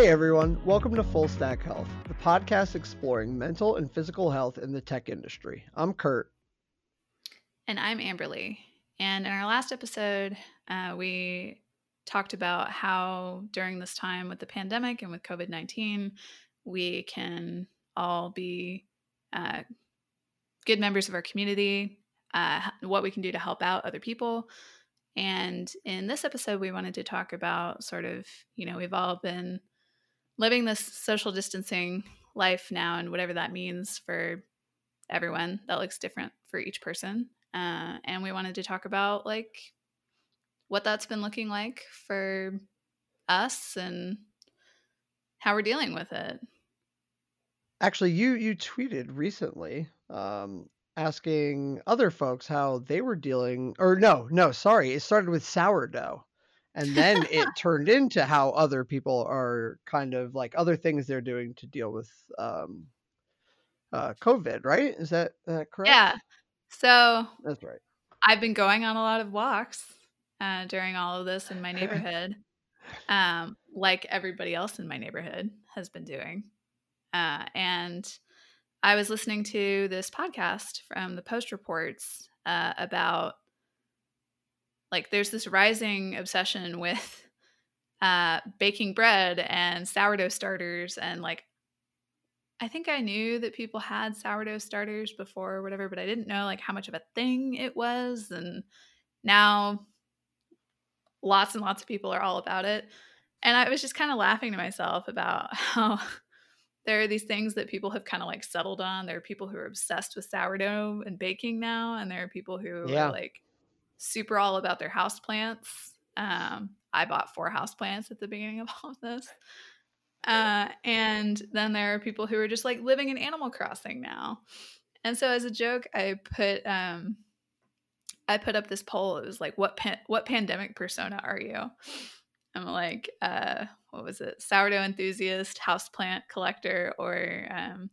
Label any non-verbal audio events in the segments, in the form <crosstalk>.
Hey everyone, welcome to Full Stack Health, the podcast exploring mental and physical health in the tech industry. I'm Kurt. And I'm Amberley. And in our last episode, uh, we talked about how during this time with the pandemic and with COVID 19, we can all be uh, good members of our community, uh, what we can do to help out other people. And in this episode, we wanted to talk about sort of, you know, we've all been living this social distancing life now and whatever that means for everyone that looks different for each person. Uh, and we wanted to talk about like what that's been looking like for us and how we're dealing with it. Actually you you tweeted recently um asking other folks how they were dealing or no no sorry it started with sourdough and then it turned into how other people are kind of like other things they're doing to deal with um, uh, COVID, right? Is that uh, correct? Yeah. So that's right. I've been going on a lot of walks uh, during all of this in my <laughs> neighborhood, um, like everybody else in my neighborhood has been doing. Uh, and I was listening to this podcast from the Post Reports uh, about like there's this rising obsession with uh, baking bread and sourdough starters and like I think I knew that people had sourdough starters before or whatever, but I didn't know like how much of a thing it was. And now lots and lots of people are all about it. And I was just kind of laughing to myself about <laughs> how there are these things that people have kind of like settled on. There are people who are obsessed with sourdough and baking now, and there are people who yeah. are like super all about their house plants. Um, I bought four house plants at the beginning of all of this. Uh, and then there are people who are just like living in Animal Crossing now. And so as a joke, I put um, I put up this poll. It was like, what what pandemic persona are you? I'm like, uh, what was it? Sourdough enthusiast, houseplant collector, or um,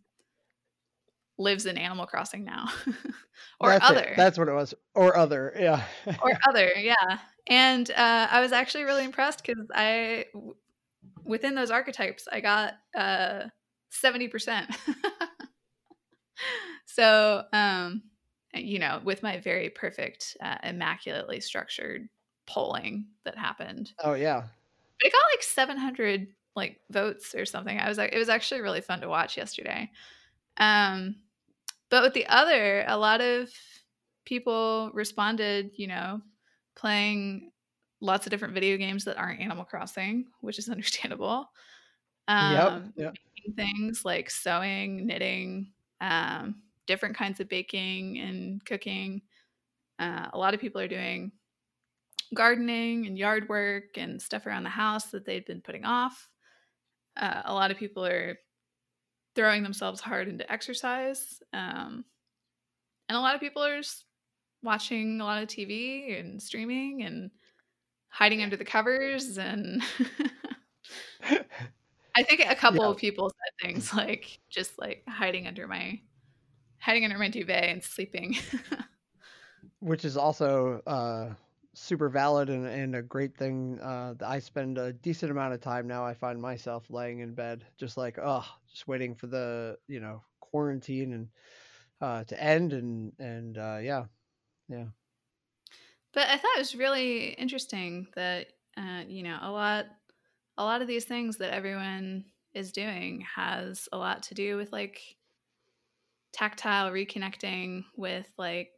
lives in Animal Crossing now, <laughs> or That's other. It. That's what it was, or other, yeah, or <laughs> other, yeah. And uh, I was actually really impressed because I, within those archetypes, I got uh, seventy percent. <laughs> so, um, you know, with my very perfect, uh, immaculately structured polling that happened. Oh yeah, it got like seven hundred like votes or something. I was like, it was actually really fun to watch yesterday. Um, but with the other, a lot of people responded, you know, playing lots of different video games that aren't Animal Crossing, which is <laughs> understandable. Um, yep, yep. Things like sewing, knitting, um, different kinds of baking and cooking. Uh, a lot of people are doing gardening and yard work and stuff around the house that they've been putting off. Uh, a lot of people are throwing themselves hard into exercise. Um, and a lot of people are just watching a lot of TV and streaming and hiding under the covers. And <laughs> I think a couple yeah. of people said things <laughs> like just like hiding under my hiding under my duvet and sleeping. <laughs> Which is also uh, super valid and, and a great thing. Uh, I spend a decent amount of time now. I find myself laying in bed, just like, oh, just waiting for the, you know, quarantine and uh, to end. And, and uh, yeah, yeah. But I thought it was really interesting that, uh, you know, a lot, a lot of these things that everyone is doing has a lot to do with like tactile reconnecting with like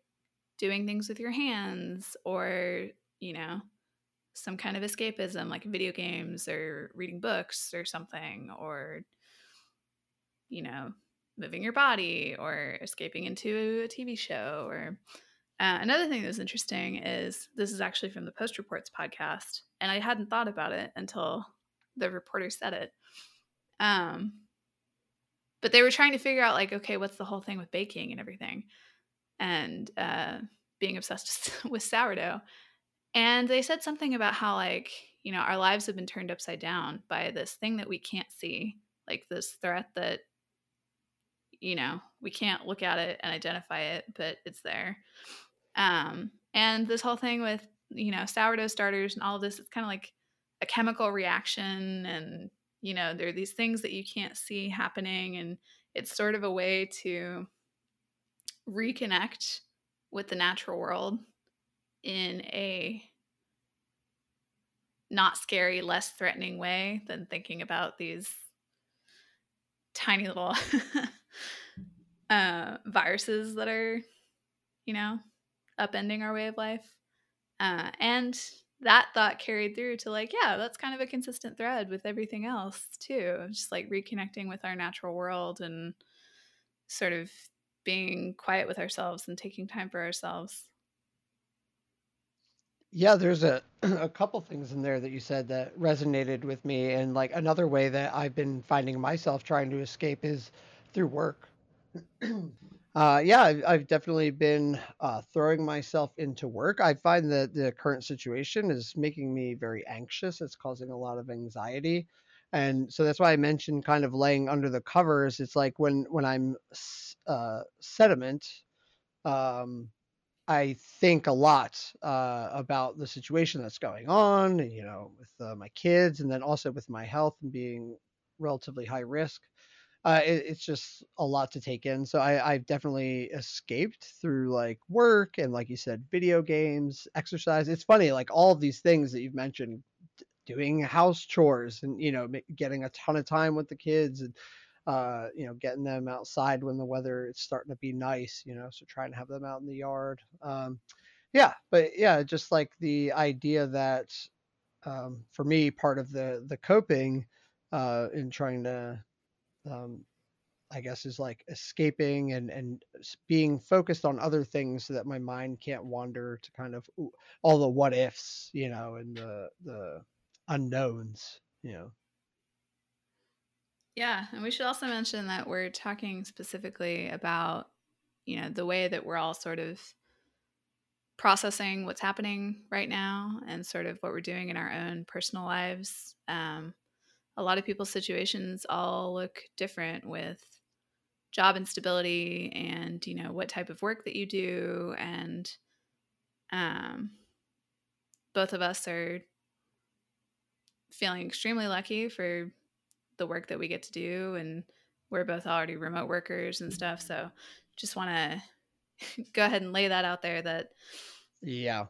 doing things with your hands or, you know, some kind of escapism like video games or reading books or something or you know moving your body or escaping into a tv show or uh, another thing that was interesting is this is actually from the post reports podcast and i hadn't thought about it until the reporter said it. Um but they were trying to figure out like okay what's the whole thing with baking and everything and uh, being obsessed <laughs> with sourdough. And they said something about how, like, you know, our lives have been turned upside down by this thing that we can't see, like this threat that, you know, we can't look at it and identify it, but it's there. Um, and this whole thing with, you know, sourdough starters and all of this, it's kind of like a chemical reaction and you know, there are these things that you can't see happening. And it's sort of a way to reconnect with the natural world in a not scary, less threatening way than thinking about these tiny little <laughs> uh, viruses that are, you know, upending our way of life. Uh, and that thought carried through to like, yeah, that's kind of a consistent thread with everything else too. Just like reconnecting with our natural world and sort of being quiet with ourselves and taking time for ourselves. Yeah, there's a <clears throat> a couple things in there that you said that resonated with me, and like another way that I've been finding myself trying to escape is through work. <clears throat> uh, yeah, I've, I've definitely been uh, throwing myself into work. I find that the current situation is making me very anxious. It's causing a lot of anxiety, and so that's why I mentioned kind of laying under the covers. It's like when when I'm uh, sediment. Um, I think a lot uh, about the situation that's going on, you know, with uh, my kids, and then also with my health and being relatively high risk. Uh, it, it's just a lot to take in. So I, I've definitely escaped through like work and, like you said, video games, exercise. It's funny, like all of these things that you've mentioned, doing house chores and you know getting a ton of time with the kids and uh, you know, getting them outside when the weather is starting to be nice, you know, so trying to have them out in the yard. Um, yeah, but yeah, just like the idea that um, for me, part of the the coping uh, in trying to, um, I guess, is like escaping and and being focused on other things so that my mind can't wander to kind of ooh, all the what ifs, you know, and the the unknowns, you know. Yeah, and we should also mention that we're talking specifically about, you know, the way that we're all sort of processing what's happening right now and sort of what we're doing in our own personal lives. Um, a lot of people's situations all look different with job instability and you know what type of work that you do and um, both of us are feeling extremely lucky for the work that we get to do and we're both already remote workers and stuff so just want to <laughs> go ahead and lay that out there that yeah.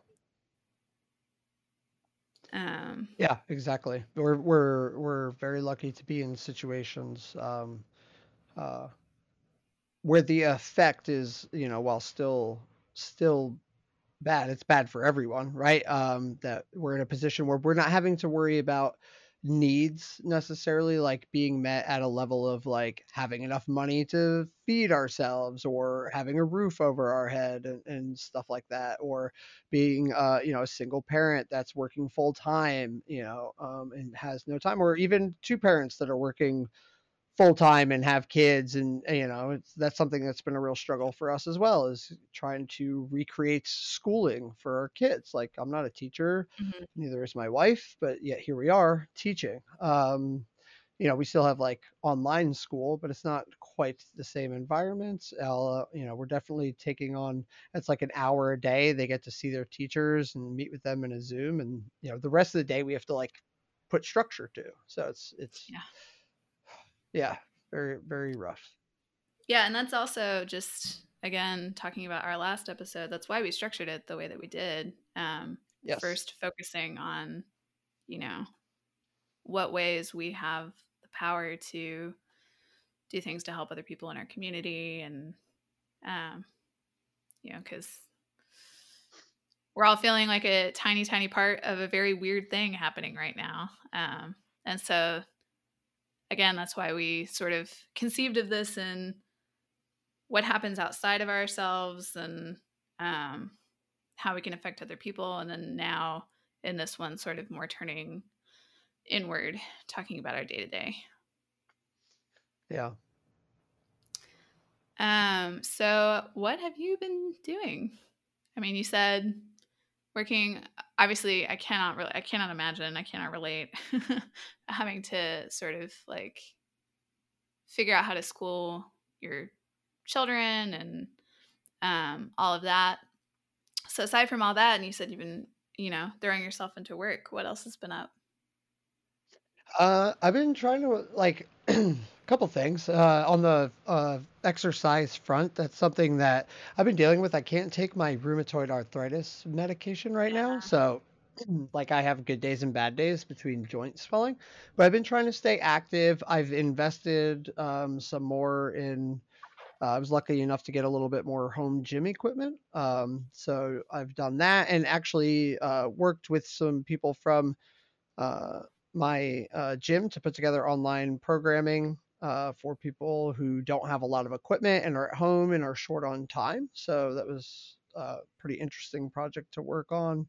Um yeah exactly. We're we're we're very lucky to be in situations um uh where the effect is you know while still still bad it's bad for everyone right? Um that we're in a position where we're not having to worry about needs necessarily like being met at a level of like having enough money to feed ourselves or having a roof over our head and, and stuff like that or being uh you know a single parent that's working full time you know um and has no time or even two parents that are working full time and have kids and you know that's something that's been a real struggle for us as well is trying to recreate schooling for our kids. Like i'm not a teacher mm-hmm. neither is my wife but yet here we are teaching. Um, you know we still have like online school but it's not quite the same environment. Uh, you know we're definitely taking on it's like an hour a day they get to see their teachers and meet with them in a zoom and you know the rest of the day we have to like put structure to. So it's it's yeah yeah, very very rough. Yeah, and that's also just again talking about our last episode. That's why we structured it the way that we did. Um, yes. First, focusing on, you know, what ways we have the power to do things to help other people in our community, and um, you know, because we're all feeling like a tiny, tiny part of a very weird thing happening right now. Um, and so again, that's why we sort of conceived of this and what happens outside of ourselves and um, how we can affect other people. And then now in this one, sort of more turning inward, talking about our day to day. Yeah. Um, so what have you been doing? I mean, you said working obviously i cannot really i cannot imagine i cannot relate <laughs> having to sort of like figure out how to school your children and um, all of that. So aside from all that and you said you've been you know throwing yourself into work what else has been up? Uh, I've been trying to like a <clears throat> couple things uh, on the uh, exercise front. That's something that I've been dealing with. I can't take my rheumatoid arthritis medication right now, so <clears throat> like I have good days and bad days between joint swelling. But I've been trying to stay active. I've invested um, some more in. Uh, I was lucky enough to get a little bit more home gym equipment, um, so I've done that and actually uh, worked with some people from uh, my uh, gym to put together online programming uh, for people who don't have a lot of equipment and are at home and are short on time. So that was a pretty interesting project to work on.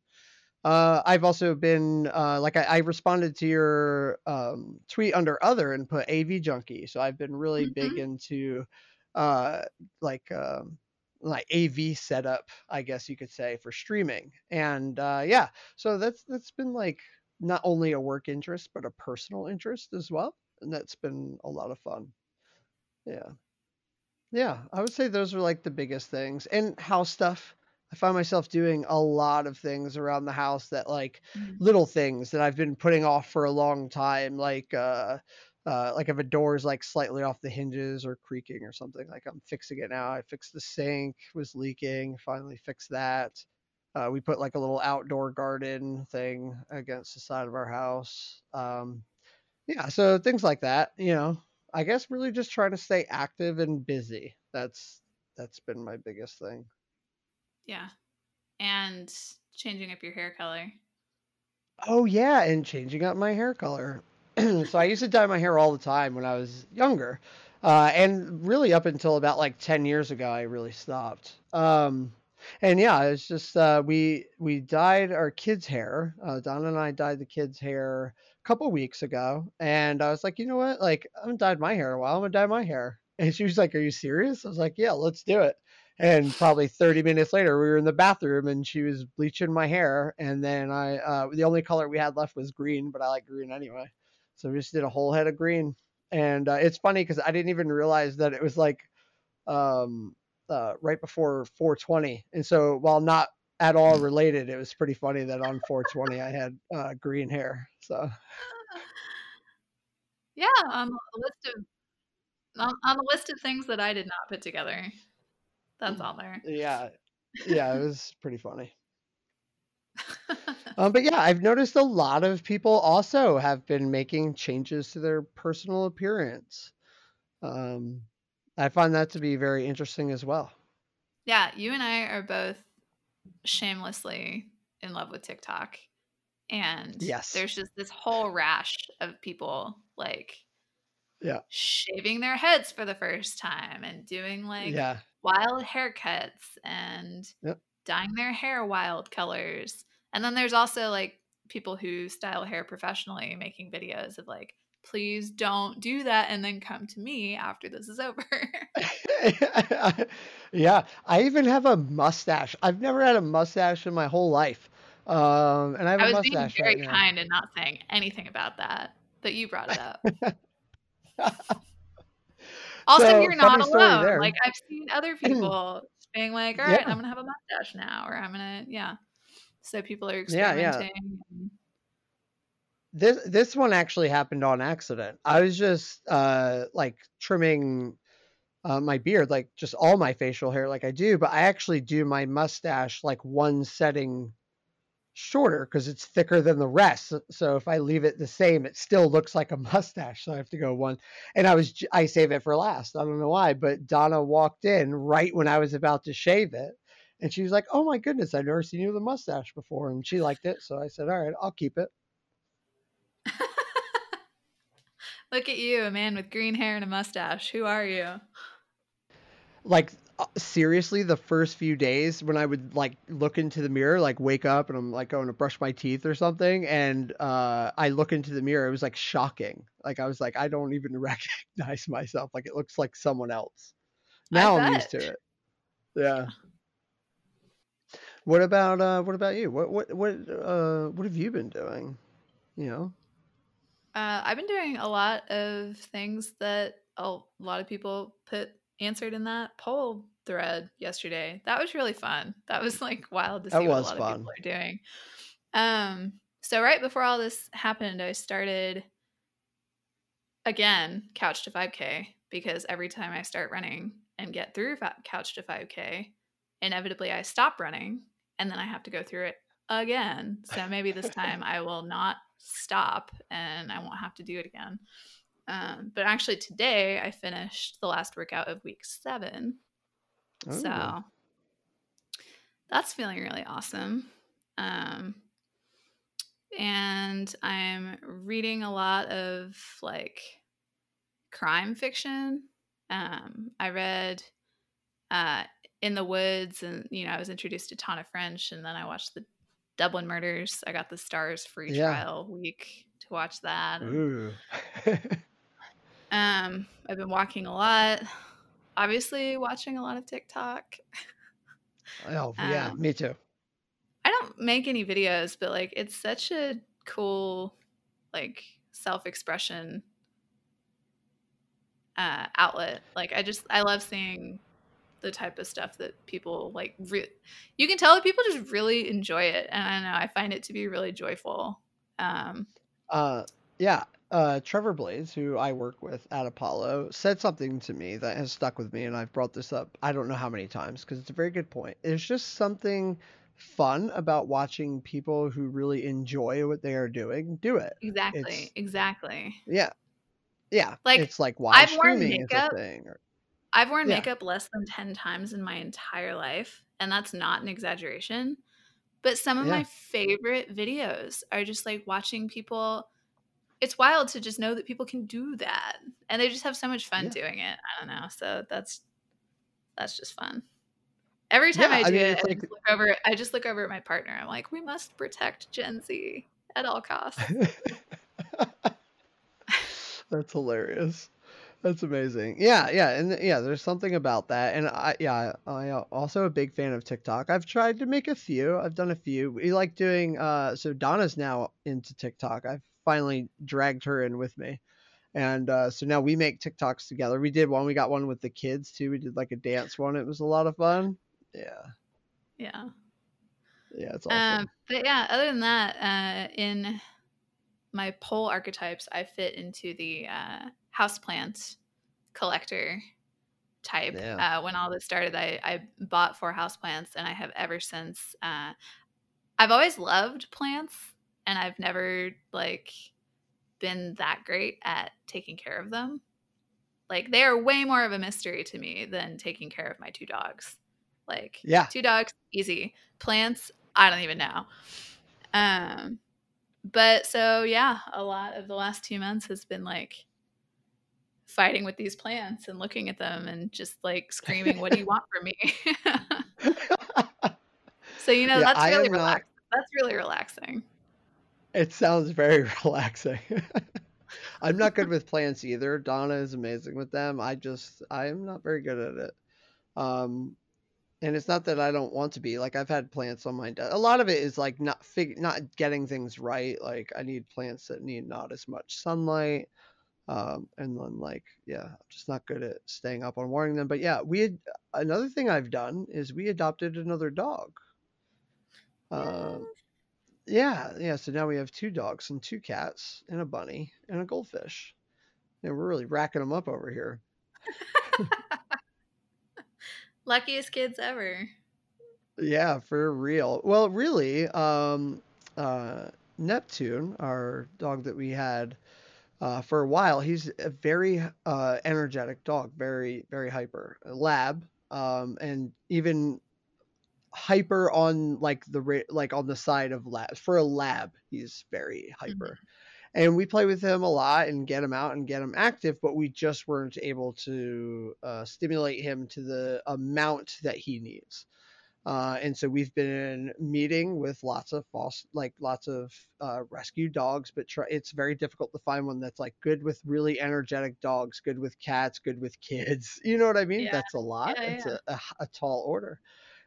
Uh, I've also been uh, like I, I responded to your um, tweet under other and put AV junkie. So I've been really big hmm into uh, like um, like AV setup, I guess you could say, for streaming. And uh, yeah, so that's that's been like not only a work interest but a personal interest as well, and that's been a lot of fun. Yeah. Yeah, I would say those are like the biggest things. And house stuff. I find myself doing a lot of things around the house that like hmm little things that I've been putting off for a long time, like uh uh like if a door is like slightly off the hinges or creaking or something, like I'm fixing it now. I fixed the sink, was leaking, finally fixed that. Uh, we put like a little outdoor garden thing against the side of our house. Um, yeah, so things like that, you know. I guess really just trying to stay active and busy. That's that's been my biggest thing. Yeah. And changing up your hair color. Oh yeah, and changing up my hair color. <clears throat> so I used to dye my hair all the time when I was younger. Uh, and really up until about like 10 years ago I really stopped. Um, and yeah, it's just uh, we we dyed our kids' hair. Uh, Donna and I dyed the kids' hair a couple weeks ago, and I was like, you know what? Like, I haven't dyed my hair in a while. I'm gonna dye my hair. And she was like, "Are you serious?" I was like, "Yeah, let's do it." And probably 30 minutes later, we were in the bathroom, and she was bleaching my hair. And then I, uh, the only color we had left was green, but I like green anyway, so we just did a whole head of green. And uh, it's funny because I didn't even realize that it was like um, uh, right before 420. And so while not at all related, it was pretty funny that on 420 I had uh, green hair. So <laughs> Yeah, on the list of on, on the list of things that I did not put together. That's all there. yeah, yeah, it was pretty funny. <laughs> Um, but yeah, I've noticed a lot of people also have been making changes to their personal appearance. Um, I find that to be very interesting as well. yeah, you and I are both shamelessly in love with TikTok. And Yes. there's just this whole rash of people like Yeah. shaving their heads for the first time and doing like Yeah. wild haircuts and Yep. dyeing their hair wild colors. And then there's also like people who style hair professionally making videos of like, please don't do that and then come to me after this is over. <laughs> yeah, I even have a mustache. I've never had a mustache in my whole life. Um, and I have I a was being mustache very right now. kind and not saying anything about that, that you brought it up. <laughs> Also, So, you're not alone. there. Like I've seen other <clears throat> people being like, "All right, I'm gonna have a mustache now," or "I'm gonna," yeah. So people are Yeah, yeah. experimenting. and- This this one actually happened on accident. I was just uh like trimming uh, my beard, like just all my facial hair like I do, but I actually do my mustache like one setting shorter because it's thicker than the rest. So if I leave it the same, it still looks like a <laughs> mustache. So I have to go one. And I was I save it for last. I don't know why, but Donna walked in right when I was about to shave it. And she was like, "Oh my goodness, I've never seen you with a mustache before." And she liked it, so I said, "All right, I'll keep it." Look at you, a man with green hair and a mustache. Who are you? Like uh, seriously, the first few days when I would like look into the mirror, like wake up and I'm like going to brush my teeth or something, and uh, I look into the mirror, it was like shocking. Like I was like, I don't even <laughs> recognize myself. Like it looks like someone else. Now I'm used to it. Yeah. What about uh what about you? What what what uh what have you been doing? You know? Uh, I've been doing a lot of things that a lot of people put answered in that poll thread yesterday. That was really fun. That was like wild to see what a lot of people are doing. Um, so right before all this happened, I started again couch to 5k because every time i start running and get through couch to 5k inevitably i stop running and then i have to go through it again so maybe this <laughs> time i will not stop and i won't have to do it again. Um, but actually today i finished the last workout of week seven. So that's feeling really awesome. Um, and I'm reading a lot of like crime fiction. Um, I read uh, In the Woods, and you know, I was introduced to Tana French, and then I watched the Dublin Murders. I got the Starz free yeah. trial week to watch that. Ooh. <laughs> um, I've been walking a lot. Obviously, watching a lot of TikTok. oh <laughs> yeah, um, me too. I don't make any videos, but like it's such a cool like self-expression uh, outlet. Like I just I love seeing the type of stuff that people like. Re- you can tell that people just really enjoy it, and I know I find it to be really joyful. Um, uh, yeah. Uh, Trevor Blades, who I work with at Apollo, said something to me that has stuck with me, and I've brought this up I don't know how many times because it's a very good point. It's just something fun about watching people who really enjoy what they are doing do it. Exactly. It's, exactly. Yeah. Yeah. Like it's like why I've worn makeup. Or, I've worn yeah. makeup less than 10 times in my entire life, and that's not an exaggeration. But some of yeah. my favorite videos are just like watching people it's wild to just know that people can do that and they just have so much fun yeah. doing it. I don't know. So that's that's just fun. Every time I do I mean, it, I, like... look over, I just look over at my partner. I'm like, we must protect Gen Z at all <laughs> costs. That's hilarious. That's amazing. Yeah, yeah, and yeah, there's something about that. And I, yeah, I also a big fan of TikTok. I've tried to make a few. I've done a few. We like doing. Uh, so Donna's now into TikTok. I've finally dragged her in with me, and uh, so now we make TikToks together. We did one. We got one with the kids too. We did like a dance one. It was a lot of fun. Yeah. Yeah. Yeah, it's awesome. Um, but yeah, other than that, uh, in my poll archetypes, I fit into the uh, houseplant collector type. Yeah. Uh, when all this started, I, I bought four houseplants and I have ever since. Uh, I've always loved plants and I've never like been that great at taking care of them. Like they are way more of a mystery to me than taking care of my two dogs. Like, yeah, two dogs, easy. Plants, I don't even know. Um, but so yeah, a lot of the last two months has been like fighting with these plants and looking at them and just like screaming, "What do you want from me?" <laughs> <laughs> so you know yeah, that's really relaxing. Not... That's really relaxing. It sounds very <laughs> relaxing. I'm not good with plants either. Donna is amazing with them. I just I am not very good at it. Um, and it's not that I don't want to be like I've had plants on my desk. A lot of it is like not fig- not getting things right. Like I need plants that need not as much sunlight. Um, and then like yeah, I'm just not good at staying up on warning them. But yeah, we had another thing I've done is we adopted another dog. Uh, yeah, yeah. So now we have two dogs and two cats and a bunny and a goldfish. And we're really racking them up over here. <laughs> Luckiest kids ever. Yeah, for real. Well, really, um, uh, Neptune, our dog that we had uh, for a while, he's a very uh, energetic dog, very, very hyper. Lab, um, and even hyper on like the like on the side of lab for a lab he's very hyper mm-hmm and we play with him a lot and get him out and get him active but we just weren't able to uh, stimulate him to the amount that he needs uh, and so we've been meeting with lots of false like lots of uh, rescue dogs but try, it's very difficult to find one that's like good with really energetic dogs good with cats good with kids <laughs> you know what i mean yeah. that's a lot yeah, it's yeah. A, a, a tall order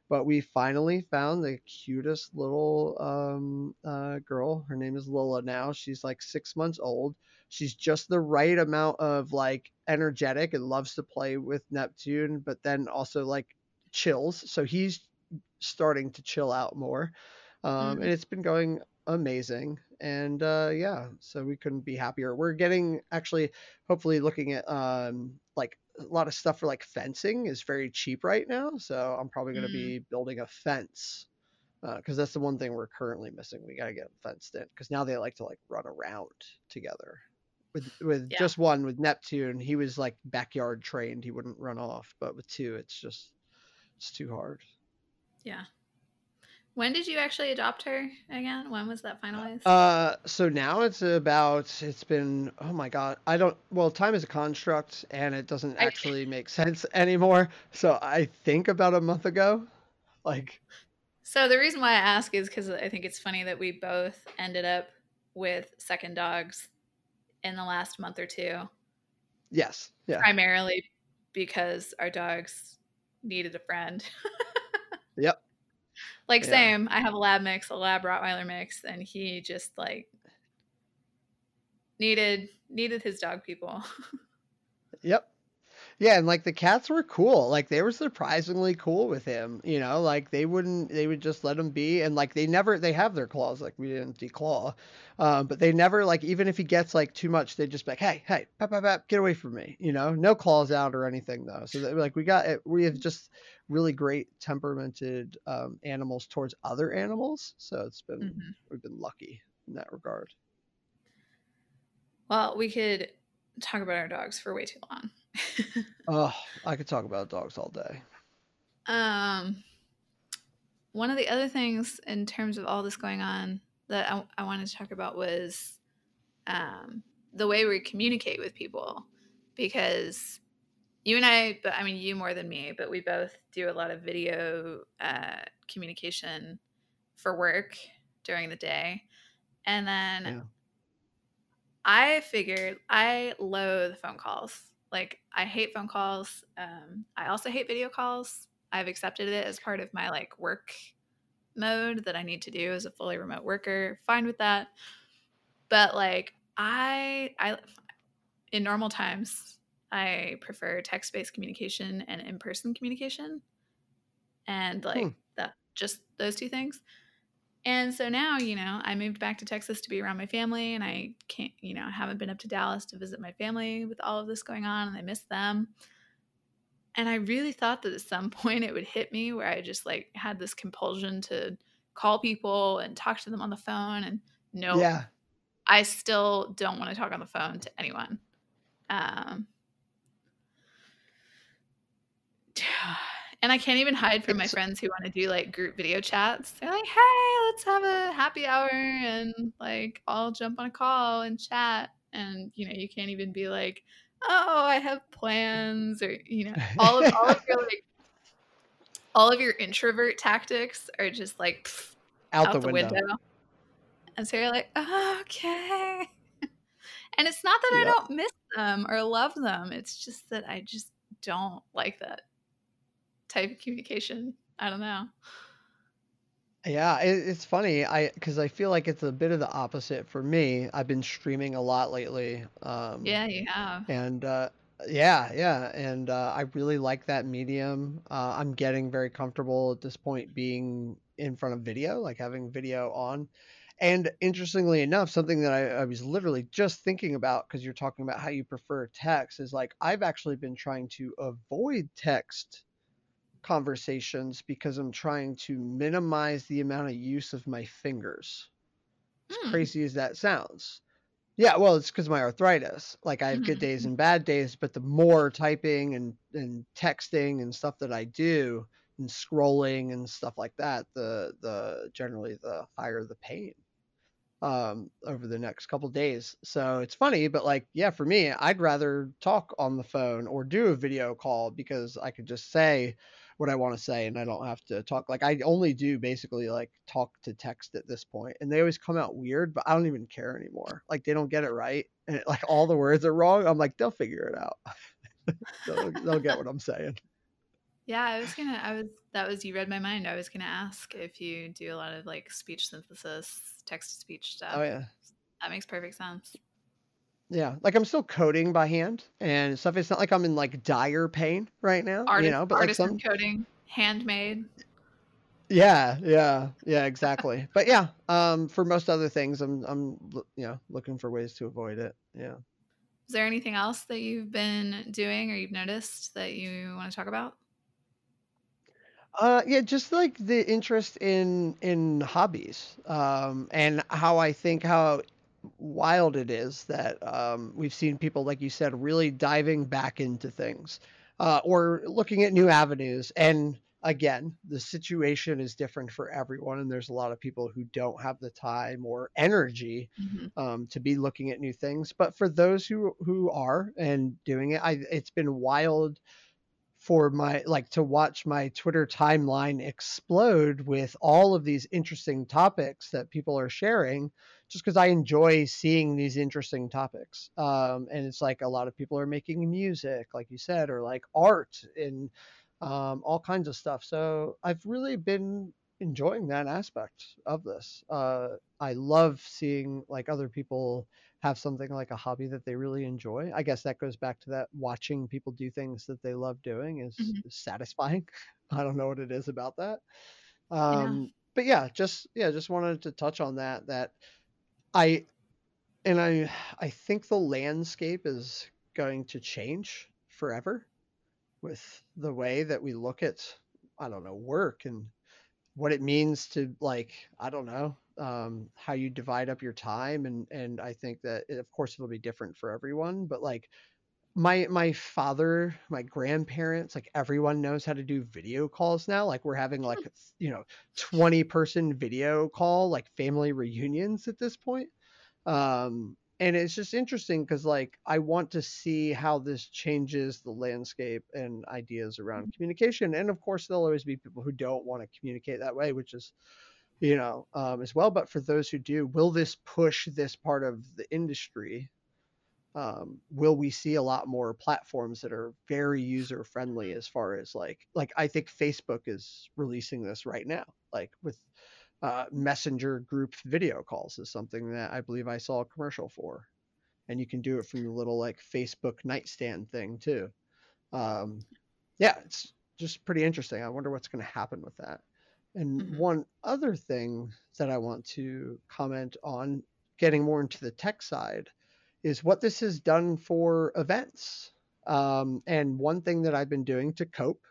but we finally found the cutest little um, uh, girl. Her name is Lola now. She's like six months old. She's just the right amount of like energetic and loves to play with Neptune, but then also like chills. So he's starting to chill out more. um, Mm. and it's been going amazing. And uh, yeah, so we couldn't be happier. We're getting actually, hopefully, looking at um, like a lot of stuff for like fencing is very cheap right now. So I'm probably going to Mm. be building a fence because that's the one thing we're currently missing. We got to get them fenced in because now they like to like run around together. With with Yeah. just one with Neptune, he was like backyard trained. He wouldn't run off, but with two, it's just it's too hard. Yeah. When did you actually adopt her again? When was that finalized? Uh, so now it's about it's been oh my god I don't well time is a construct and it doesn't actually make sense <laughs> anymore. So I think about a month ago, like so the reason why I ask is because I think it's funny that we both ended up with second dogs in the last month or two, yes, yeah, primarily because our dogs needed a friend. <laughs> yep, like Yeah. same, I have a lab mix, a lab Rottweiler mix, and he just like needed needed his dog people. <laughs> yep. Yeah, and like the cats were cool. Like they were surprisingly cool with him. You know, like they wouldn't, they would just let him be, and like they never, they have their claws. Like we didn't declaw, um, but they never like even if he gets like too much, they just be like, hey, hey, pap, pap, pap, get away from me. You know, no claws out or anything though. So that, like we got, it, we have just really great temperamented um, animals towards other animals. So it's been Mhm. we've been lucky in that regard. Well, we could talk about our dogs for way too long. Oh, I could talk about dogs all day. Um, one of the other things in terms of all this going on that I, I wanted to talk about was um, the way we communicate with people because you and I, but I mean, you more than me, but we both do a lot of video uh, communication for work during the day. And then Yeah. I figured I loathe phone calls. Like I hate phone calls. Um, I also hate video calls. I've accepted it as part of my like work mode that I need to do as a fully remote worker. Fine with that. But like I I in normal times I prefer text-based communication and in-person communication. And like Hmm. that just those two things. And so now, you know, I moved back to Texas to be around my family, and I can't, you know, I haven't been up to Dallas to visit my family with all of this going on, and I miss them. And I really thought that at some <laughs> point it would hit me where I just like had this compulsion to call people and talk to them on the phone. And no, Yeah. I still don't want to talk on the phone to anyone. Um, <sighs> and I can't even hide from my friends who want to do like group video chats. They're like, "Hey, let's have a happy hour and like I'll jump on a call and chat." And you know, you can't even be like, "Oh, I have plans," or you know, all of all of your like all of your introvert tactics are just like pff, Out, the, window. And so you're like, oh, okay. <laughs> and it's not that I don't miss them or love them. It's just that I just don't like that type of communication. I don't know. Yeah, it, it's funny. I because I feel like it's a bit of the opposite for me. I've been streaming a lot lately. Um, Yeah, you have. and uh, yeah, yeah, and uh, I really like that medium. Uh, I'm getting very comfortable at this point being in front of video, like having video on. And interestingly enough, something that I, I was literally just thinking about because you're talking about how you prefer text is like I've actually been trying to avoid text conversations because I'm trying to minimize the amount of use of my fingers. As Hmm. crazy as that sounds. Yeah, well, it's because my arthritis. Like I have good Mhm. days and bad days, but the more typing and, and texting and stuff that I do and scrolling and stuff like that, the the generally the higher the pain um over the next couple days. So it's funny, but like yeah, for me, I'd rather talk on the phone or do a video call because I could just say what I want to say and I don't have to talk like I only do basically like talk to text at this point and they always come out weird but I don't even care anymore like they don't get it right and it, like all the words are wrong I'm like they'll figure it out <laughs> they'll, they'll get what I'm saying Yeah, I was gonna. I was. That was you read my mind. I was gonna ask if you do a lot of like speech synthesis, text to speech oh, stuff. oh yeah That makes perfect sense. Yeah like I'm still coding by hand and stuff it's not like I'm in like dire pain right now Artist, you know but like some coding, handmade. yeah, yeah, yeah, exactly. but yeah, um, for most other things, I'm, I'm, you know, looking for ways to avoid it. Yeah. Is there anything else that you've been doing or you've noticed that you want to talk about? Uh, yeah, just like the interest in in hobbies, um, and how I think how wild it is that um, we've seen people, like you said, really diving back into things, uh, or looking at new avenues. And again, the situation is different for everyone, and there's a lot of people who don't have the time or energy Mhm. um, to be looking at new things. But for those who who are and doing it, I, it's been wild for my like to watch my Twitter timeline explode with all of these interesting topics that people are sharing just because I enjoy seeing these interesting topics. Um, and it's like a lot of people are making music, like you said, or like art and um, all kinds of stuff. So I've really been enjoying that aspect of this. Uh, I love seeing like other people have something like a hobby that they really enjoy. I guess that goes back to that watching people do things that they love doing is, Mhm. is satisfying. <laughs> I don't know what it is about that. Yeah. Um, but yeah, just yeah, just wanted to touch on that that I and I I think the landscape is going to change forever with the way that we look at I don't know work and what it means to like I don't know um, how you divide up your time. And and I think that it, of course it'll be different for everyone but like my my father my grandparents like everyone knows how to do video calls now like we're having like you know 20 person video call like family reunions at this point. Um and it's just interesting because like i want to see how this changes the landscape and ideas around communication and of course there'll always be people who don't want to communicate that way which is you know um, as well but for those who do will this push this part of the industry um, will we see a lot more platforms that are very user friendly as far as like like i think facebook is releasing this right now like with uh, messenger group video calls is something that i believe i saw a commercial for. And you can do it from your little like facebook nightstand thing too. Um, yeah it's just pretty interesting. I wonder what's going to happen with that. And Mhm. one other thing that i want to comment on getting more into the tech side is what this has done for events. Um, and one thing that I've been doing to cope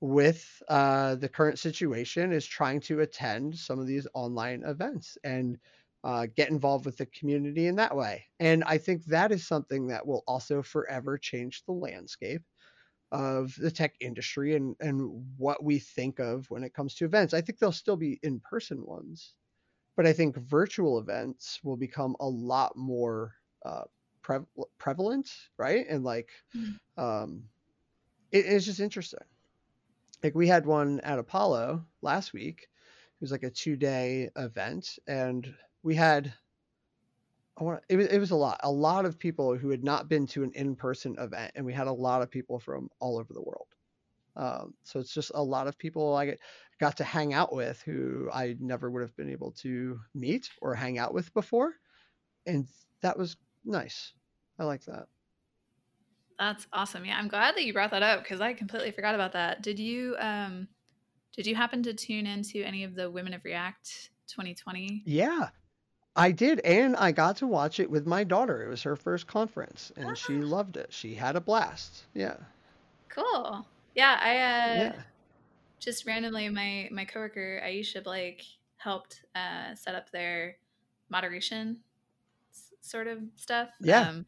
with uh, the current situation is trying to attend some of these online events and uh, get involved with the community in that way. And I think that is something that will also forever change the landscape of the tech industry and, and what we think of when it comes to events. I think there'll still be in person ones, but I think virtual events will become a lot more uh, pre- prevalent, right? And like, Mhm. um, it, it's just interesting. Like we had one at Apollo last week. It was like a two day event, and we had. I want it was it was a lot a lot of people who had not been to an in person event, and we had a lot of people from all over the world. Um, so it's just a lot of people I get, got to hang out with who I never would have been able to meet or hang out with before, and that was nice. I like that. That's awesome. Yeah, I'm glad that you brought that up because I completely forgot about that. Did you um did you happen to tune into any of the Women of React 2020? Yeah, I did, and I got to watch it with my daughter. It was her first conference, and she Ah. loved it. She had a blast. Yeah, Cool. Yeah, I uh yeah, just randomly my my coworker Aisha Blake helped uh set up their moderation sort of stuff. yeah. Um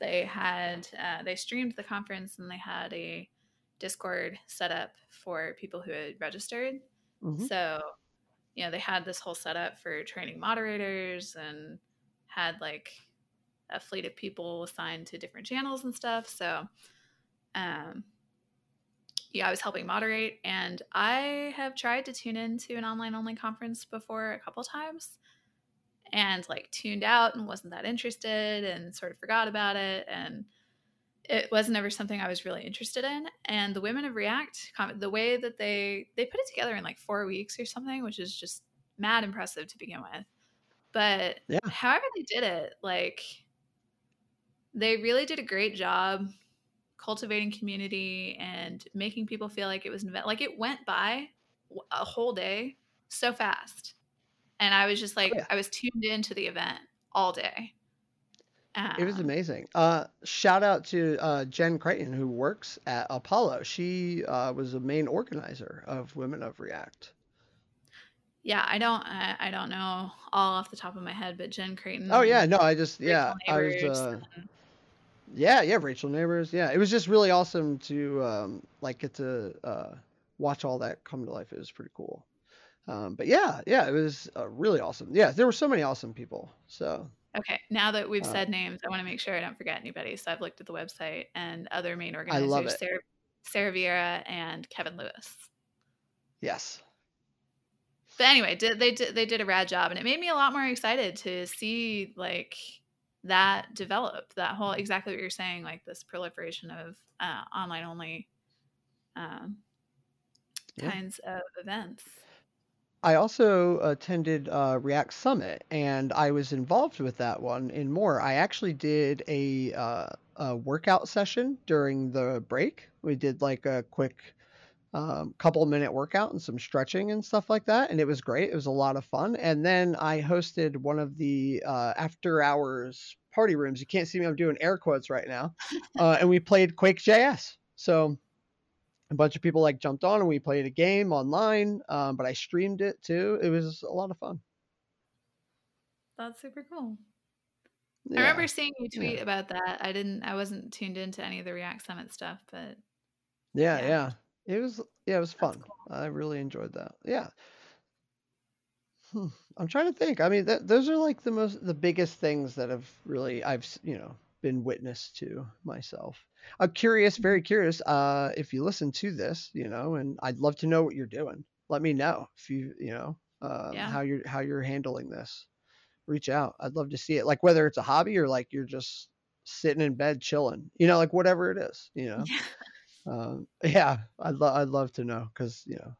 they had uh, they streamed the conference and they had a Discord set up for people who had registered. hmm So, you know, they had this whole setup for training moderators and had like a fleet of people assigned to different channels and stuff. So, um, yeah, I was helping moderate, and I have tried to tune into an online only conference before a couple times and like tuned out and wasn't that interested and sort of forgot about it. And it wasn't ever something I was really interested in. And the Women of React, the way that they they put it together in like four weeks or something, which is just mad impressive to begin with. But Yeah. however they did it, like they really did a great job cultivating community and making people feel like it was an event. Like it went by a whole day so fast. And I was just like, oh, yeah. I was tuned into the event all day. Um, it was um amazing. Uh, shout out to uh, Jen Creighton, who works at Apollo. She uh, was a main organizer of Women of React. Yeah, I don't, I, I, don't know all off the top of my head, but Jen Creighton. Oh yeah, no, I just yeah, I was. Uh, yeah, yeah, Rachel Nabors. Yeah, it was just really awesome to um, like get to uh, watch all that come to life. It was pretty cool. Um, but yeah, yeah, it was uh, really awesome. Yeah, there were so many awesome people. So okay, now that we've uh, said names, I want to make sure I don't forget anybody. So I've looked at the website and other main organizers: I love it. Sarah, Sarah Vieira and Kevin Lewis. Yes. But anyway, did they did they did a rad job, and it made me a lot more excited to see like that develop. That whole exactly what you're saying, like this proliferation of uh, online only um, yeah. kinds of events. I also attended uh, React Summit, and I was involved with that one and more. I actually did a, uh, a workout session during the break. We did like a quick um, couple minute workout and some stretching and stuff like that, and it was great. It was a lot of fun. And then I hosted one of the uh, after hours party rooms. You can't see me; I'm doing air quotes right now. <laughs> Uh, and we played Quake JS. So a bunch of people like jumped on and we played a game online um, but i streamed it too it was a lot of fun that's super cool yeah. i remember seeing you tweet yeah. about that i didn't i wasn't tuned into any of the react summit stuff but yeah yeah, yeah. it was yeah it was fun cool. i really enjoyed that yeah hmm. i'm trying to think i mean th- those are like the most the biggest things that have really i've you know been witness to myself I'm curious, very curious. Uh, if you listen to this, you know, and I'd love to know what you're doing. Let me know if you, you know, uh, yeah. how you're how you're handling this. Reach out. I'd love to see it. Like whether it's a hobby or like you're just sitting in bed chilling. You know, like whatever it is. You know. Yeah. Um, <laughs> yeah, I'd love I'd love to know because you know,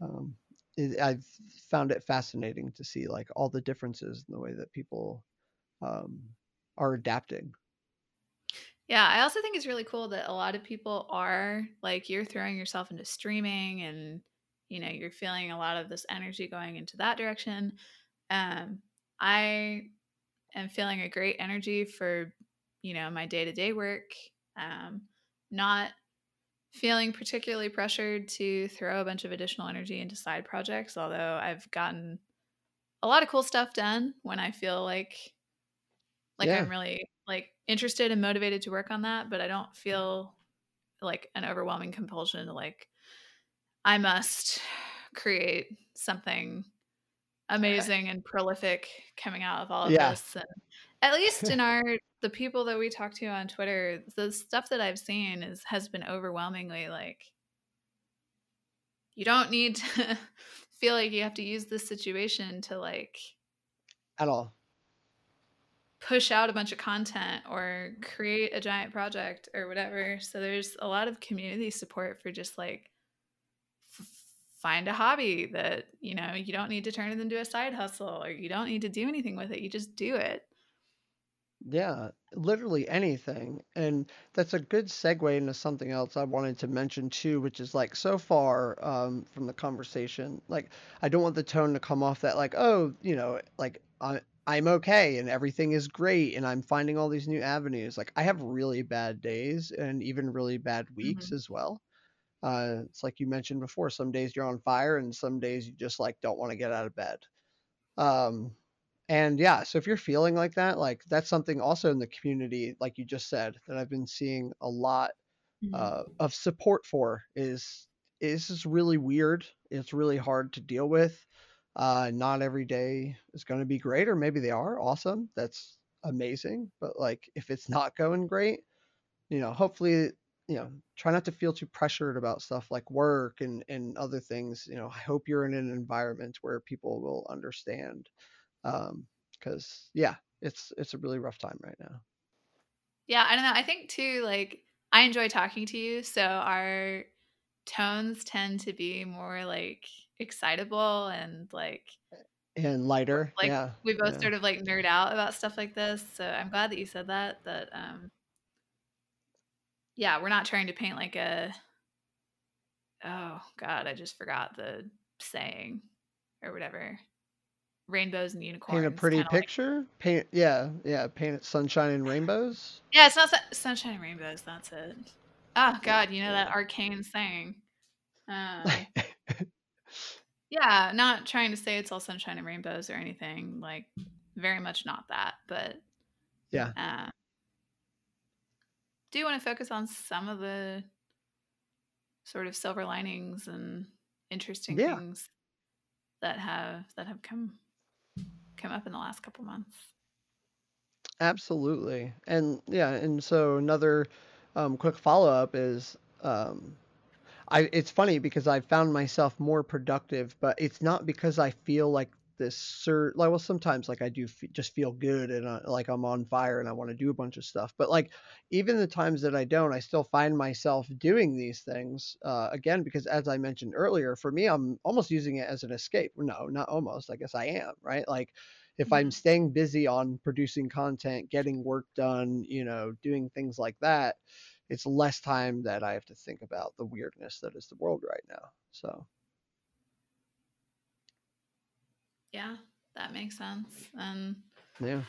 um, it, I've found it fascinating to see like all the differences in the way that people um, are adapting yeah, I also think it's really cool that a lot of people are like you're throwing yourself into streaming and you know, you're feeling a lot of this energy going into that direction. Um I am feeling a great energy for, you know, my day-to-day work. Um not feeling particularly pressured to throw a bunch of additional energy into side projects, although I've gotten a lot of cool stuff done when I feel like like yeah. I'm really like interested and motivated to work on that, but I don't mm. feel like an overwhelming compulsion to like I must <sighs> create something uh, amazing and prolific coming out of all of yeah. this. And at least in <laughs> our the people that we talk to on Twitter, the stuff that I've seen is has been overwhelmingly like you don't need to <laughs> feel like you have to use this situation to like at all push out a bunch of content or create a giant project or whatever. So there's a lot of community support for just like f- find a hobby that, you know, you don't need to turn it into a side hustle or you don't need to do anything with it. You just do it. Yeah, literally anything. And that's a good segue into something else I wanted to mention too, which is like so far um, from the conversation, like I don't want the tone to come off that like, oh, you know, like I, I'm okay and everything is great and I'm finding all these new avenues. Like I have really bad days and even really bad weeks mm-hmm. as well. Uh, it's like you mentioned before. Some days you're on fire and some days you just like don't want to get out of bed. Um, and yeah, so if you're feeling like that, like that's something also in the community, like you just said, that I've been seeing a lot mm-hmm. uh, of support for is is just really weird. It's really hard to deal with. Uh, not every day is going to be great, or maybe they are awesome. That's amazing. But like, if it's not going great, you know, hopefully, you know, try not to feel too pressured about stuff like work and and other things. You know, I hope you're in an environment where people will understand. Um, because yeah, it's it's a really rough time right now. Yeah, I don't know. I think too, like I enjoy talking to you, so our tones tend to be more like excitable and like and lighter. Like yeah. we both yeah. sort of like nerd out about stuff like this. So I'm glad that you said that. That um yeah, we're not trying to paint like a oh god, I just forgot the saying or whatever. Rainbows and unicorns. Paint a pretty kinda like- picture. Paint, yeah, yeah. Paint it sunshine and rainbows. yeah, it's not sun- sunshine and rainbows. That's it. Oh god, you know that arcane saying. <laughs> Um, yeah, not trying to say it's all sunshine and rainbows or anything. Like, very much not that. But Yeah. uh, do you want to focus on some of the sort of silver linings and interesting Yeah. things that have that have come come up in the last couple months? Absolutely. And yeah, and so another um, quick follow up is um, I it's funny because I found myself more productive, but it's not because I feel like this sur like well sometimes like I do f- just feel good and uh, like I'm on fire and I want to do a bunch of stuff. But like even the times that I don't, I still find myself doing these things uh, again because as I mentioned earlier, for me I'm almost using it as an escape. No, not almost. I guess I am, right? Like if I'm Mhm. staying busy on producing content, getting work done, you know, doing things like that, it's less time that I have to think about the weirdness that is the world right now. So, Yeah, that makes sense. And yeah.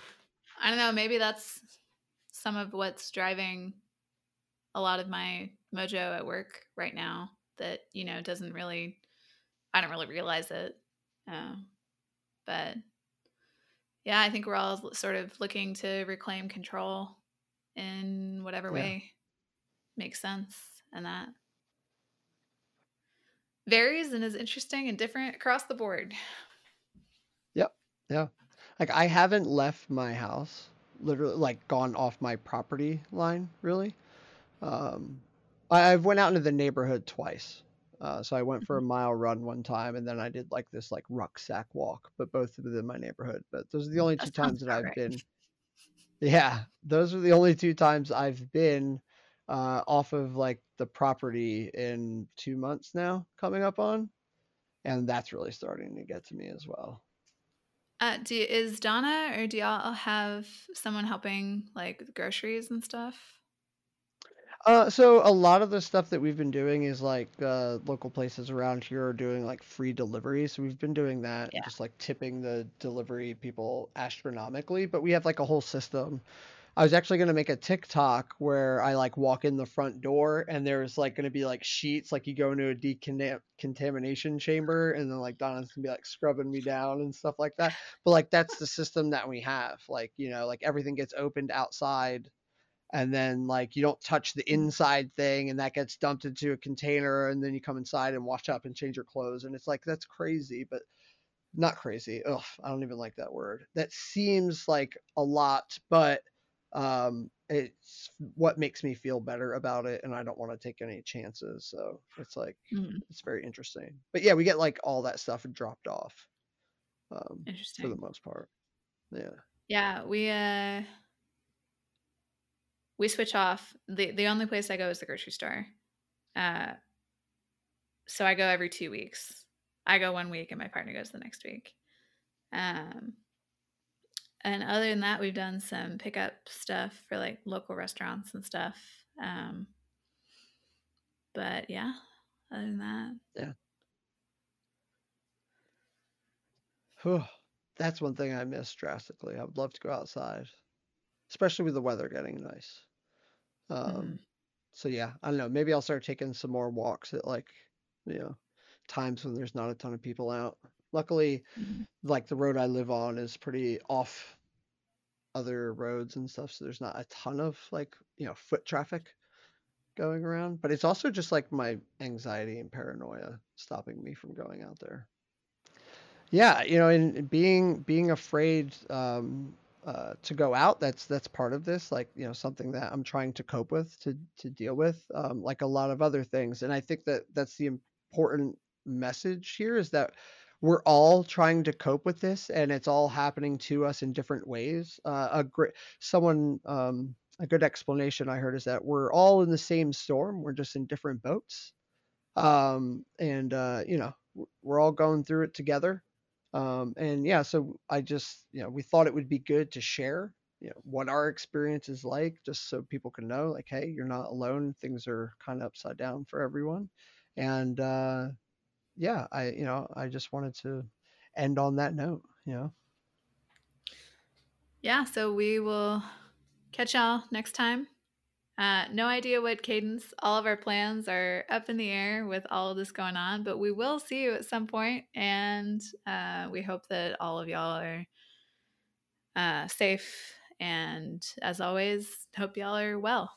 I don't know, maybe that's some of what's driving a lot of my mojo at work right now that, you know, doesn't really, I don't really realize it. Uh, but yeah, I think we're all sort of looking to reclaim control in whatever Yeah. way makes sense. And that varies and is interesting and different across the board. Yep. Yeah. Like I haven't left my house, literally like gone off my property line really. Um I, I've went out into the neighborhood twice. Uh, so I went for a mile run one time and then I did like this like rucksack walk, but both within my neighborhood. But those are the only That two times that I've right. been Yeah, those are the only two times I've been uh, off of like the property in two months now, coming up on, and that's really starting to get to me as well. Uh, do is Donna or do y'all have someone helping like groceries and stuff? Uh, so a lot of the stuff that we've been doing is like uh, local places around here are doing like free delivery. So we've been doing that, Yeah. just like tipping the delivery people astronomically. But we have like a whole system. I was actually going to make a TikTok where I like walk in the front door and there's like going to be like sheets, like you go into a decontamination chamber and then like Donna's to be like scrubbing me down and stuff like that. But like that's the system that we have. Like, you know, like everything gets opened outside and then like you don't touch the inside thing and that gets dumped into a container and then you come inside and wash up and change your clothes and it's like that's crazy but not crazy ugh i don't even like that word that seems like a lot but um it's what makes me feel better about it and i don't want to take any chances so it's like Mhm. it's very interesting but yeah we get like all that stuff dropped off um for the most part yeah Yeah, we uh we switch off. the The only place I go is the grocery store. Uh, so I go every two weeks. I go one week, and my partner goes the next week. Um, and other than that, we've done some pickup stuff for like local restaurants and stuff. Um, but yeah, other than that, Whew. That's one thing I miss drastically. I would love to go outside, especially with the weather getting nice. Um, Mhm. so yeah, I don't know. Maybe I'll start taking some more walks at like, you know, times when there's not a ton of people out. Luckily, Mhm. like the road I live on is pretty off other roads and stuff, so there's not a ton of like, you know, foot traffic going around. But it's also just like my anxiety and paranoia stopping me from going out there. Yeah, you know, and being being afraid um, uh, to go out, that's that's part of this. Like, you know, something that I'm trying to cope with, to to deal with, um, like a lot of other things. And I think that that's the important message here is that we're all trying to cope with this, and it's all happening to us in different ways. Uh, a great someone um, a good explanation I heard is that we're all in the same storm. We're just in different boats um, and uh, you know we're all going through it together. Um, and yeah, so I just you know we thought it would be good to share you know what our experience is like, just so people can know like, hey, you're not alone. Things are kind of upside down for everyone. And uh, yeah, I you know I just wanted to end on that note. You know. Yeah. So we will catch y'all next time. Uh, no idea what cadence. All of our plans are up in the air with all of this going on, but we will see you at some point, and uh, we hope that all of y'all are uh, safe. And as always, hope y'all are well.